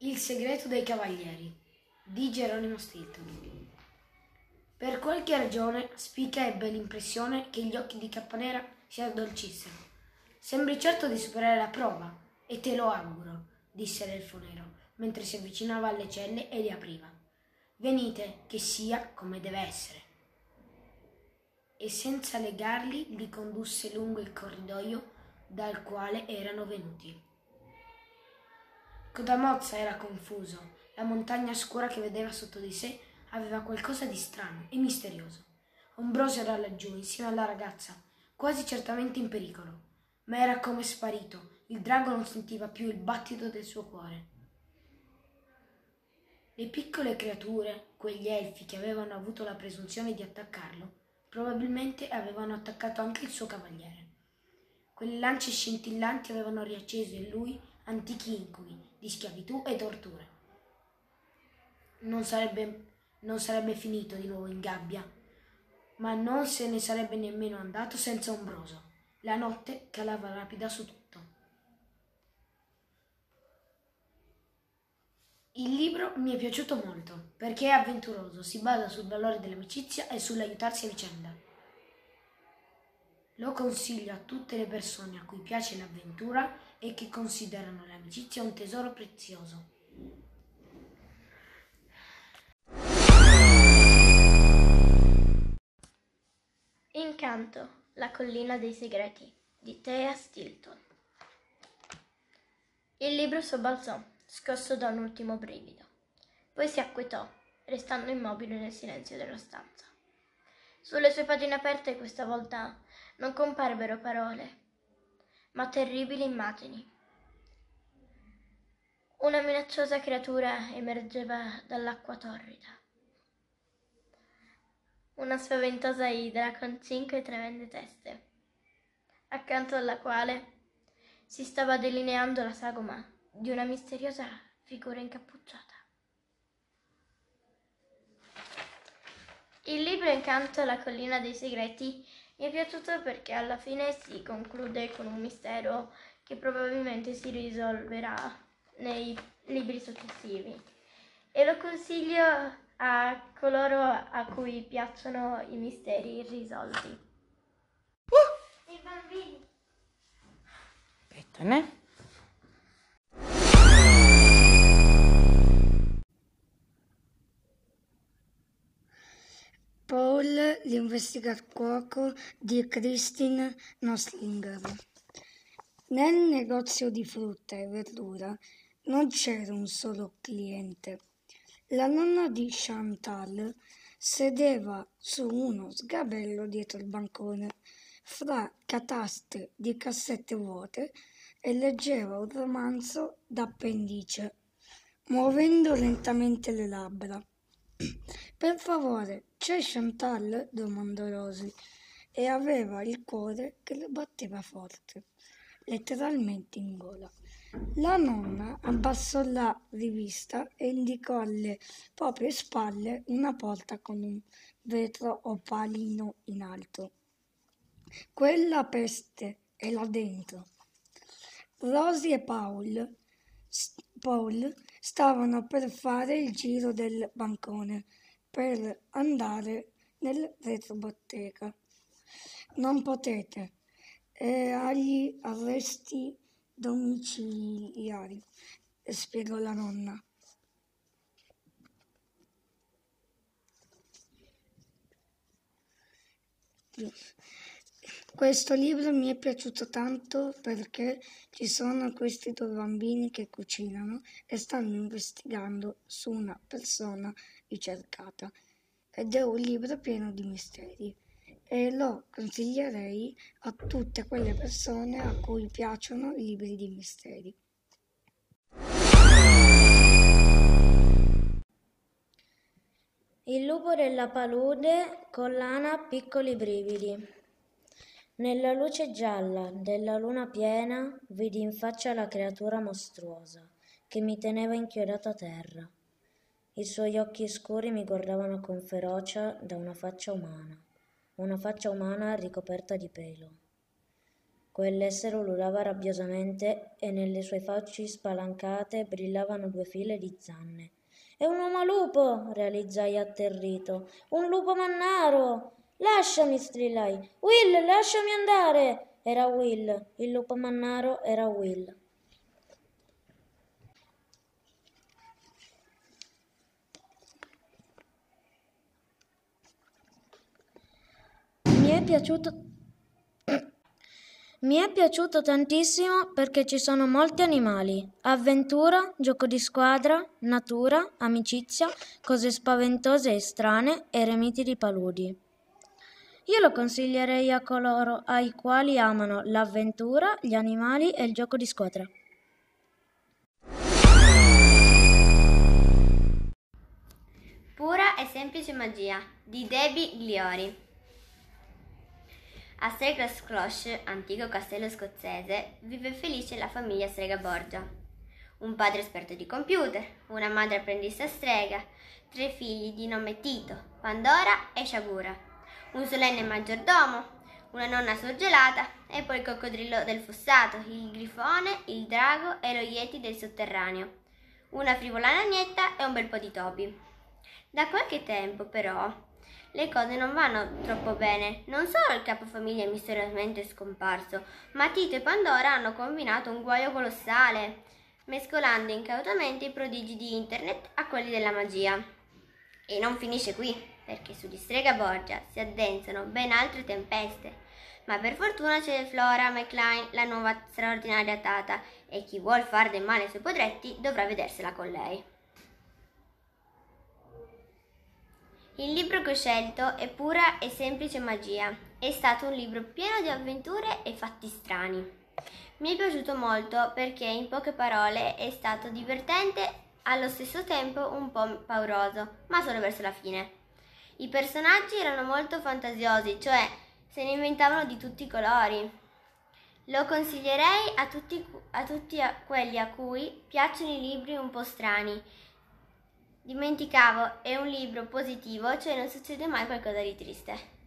Il segreto dei cavalieri di Geronimo Stilton. Per qualche ragione Spica ebbe l'impressione che gli occhi di Cappanera si addolcissero. Sembri certo di superare la prova, e te lo auguro, disse l'elfo nero, mentre si avvicinava alle celle e le apriva. Venite, che sia come deve essere. E senza legarli li condusse lungo il corridoio dal quale erano venuti. Codamozza era confuso. La montagna scura che vedeva sotto di sé aveva qualcosa di strano e misterioso. Ambrosio era laggiù, insieme alla ragazza, quasi certamente in pericolo, ma era come sparito. Il drago non sentiva più il battito del suo cuore. Le piccole creature, quegli elfi che avevano avuto la presunzione di attaccarlo, probabilmente avevano attaccato anche il suo cavaliere. Quelle lance scintillanti avevano riacceso in lui antichi incubi di schiavitù e torture. Non sarebbe, non sarebbe finito di nuovo in gabbia, ma non se ne sarebbe nemmeno andato senza ombroso. La notte calava rapida su tutto. Il libro mi è piaciuto molto perché è avventuroso, si basa sul valore dell'amicizia e sull'aiutarsi a vicenda. Lo consiglio a tutte le persone a cui piace l'avventura e che considerano l'amicizia un tesoro prezioso. Incanto, la collina dei segreti di Thea Stilton. Il libro sobbalzò, scosso da un ultimo brivido. Poi si acquetò, restando immobile nel silenzio della stanza. Sulle sue pagine aperte questa volta non comparvero parole, ma terribili immagini. Una minacciosa creatura emergeva dall'acqua torrida. Una spaventosa idra con cinque tremende teste, accanto alla quale si stava delineando la sagoma di una misteriosa figura incappucciata. Il libro Incanto alla collina dei segreti mi è piaciuto perché alla fine si conclude con un mistero che probabilmente si risolverà nei libri successivi e lo consiglio a coloro a cui piacciono i misteri irrisolti. Uh! I bambini. Aspettane. L'investigacuoco di Christine Noslinger. Nel negozio di frutta e verdura non c'era un solo cliente. La nonna di Chantal sedeva su uno sgabello dietro il bancone, fra cataste di cassette vuote e leggeva un romanzo d'appendice, muovendo lentamente le labbra. Per favore, c'è Chantal? domandò Rosy e aveva il cuore che le batteva forte, letteralmente in gola. La nonna abbassò la rivista e indicò alle proprie spalle una porta con un vetro opalino in alto. Quella peste è là dentro. Rosy e Paul, Paul stavano per fare il giro del bancone per andare nel retrobottega. Non potete. È agli arresti domiciliari, spiegò la nonna. Questo libro mi è piaciuto tanto perché ci sono questi due bambini che cucinano e stanno investigando su una persona ricercata ed è un libro pieno di misteri e lo consiglierei a tutte quelle persone a cui piacciono i libri di misteri. Il lupo della palude collana piccoli brividi. Nella luce gialla della luna piena vidi in faccia la creatura mostruosa che mi teneva inchiodato a terra. I suoi occhi scuri mi guardavano con ferocia da una faccia umana, una faccia umana ricoperta di pelo. Quell'essere ululava rabbiosamente e nelle sue facce spalancate brillavano due file di zanne. È un uomo lupo! realizzai atterrito. Un lupo mannaro! Lasciami, strillai. Will, lasciami andare! Era Will, il lupo mannaro era Will. Mi è piaciuto mi è piaciuto tantissimo perché ci sono molti animali, avventura, gioco di squadra, natura, amicizia, cose spaventose e strane e remiti di paludi. Io lo consiglierei a coloro ai quali amano l'avventura, gli animali e il gioco di squadra. Pura e semplice magia di Debbie Gliori. A Streglas Cloche, antico castello scozzese, vive felice la famiglia Strega Borgia. Un padre esperto di computer, una madre apprendista strega, tre figli di nome Tito, Pandora e Sciagura, un solenne maggiordomo, una nonna surgelata e poi il coccodrillo del fossato, il grifone, il drago e lo yeti del sotterraneo, una frivola nagnetta e un bel po' di topi. Da qualche tempo, però, le cose non vanno troppo bene. Non solo il capofamiglia è misteriosamente scomparso, ma Tito e Pandora hanno combinato un guaio colossale, mescolando incautamente i prodigi di internet a quelli della magia. E non finisce qui, perché sugli Strega Borgia si addensano ben altre tempeste. Ma per fortuna c'è Flora McLean, la nuova straordinaria tata, e chi vuol far del male ai suoi podretti dovrà vedersela con lei. Il libro che ho scelto è Pura e semplice magia. È stato un libro pieno di avventure e fatti strani. Mi è piaciuto molto perché in poche parole è stato divertente, allo stesso tempo un po' pauroso, ma solo verso la fine. I personaggi erano molto fantasiosi, cioè se ne inventavano di tutti i colori. Lo consiglierei a tutti, a tutti quelli a cui piacciono i libri un po' strani Dimenticavo, è un libro positivo, cioè non succede mai qualcosa di triste.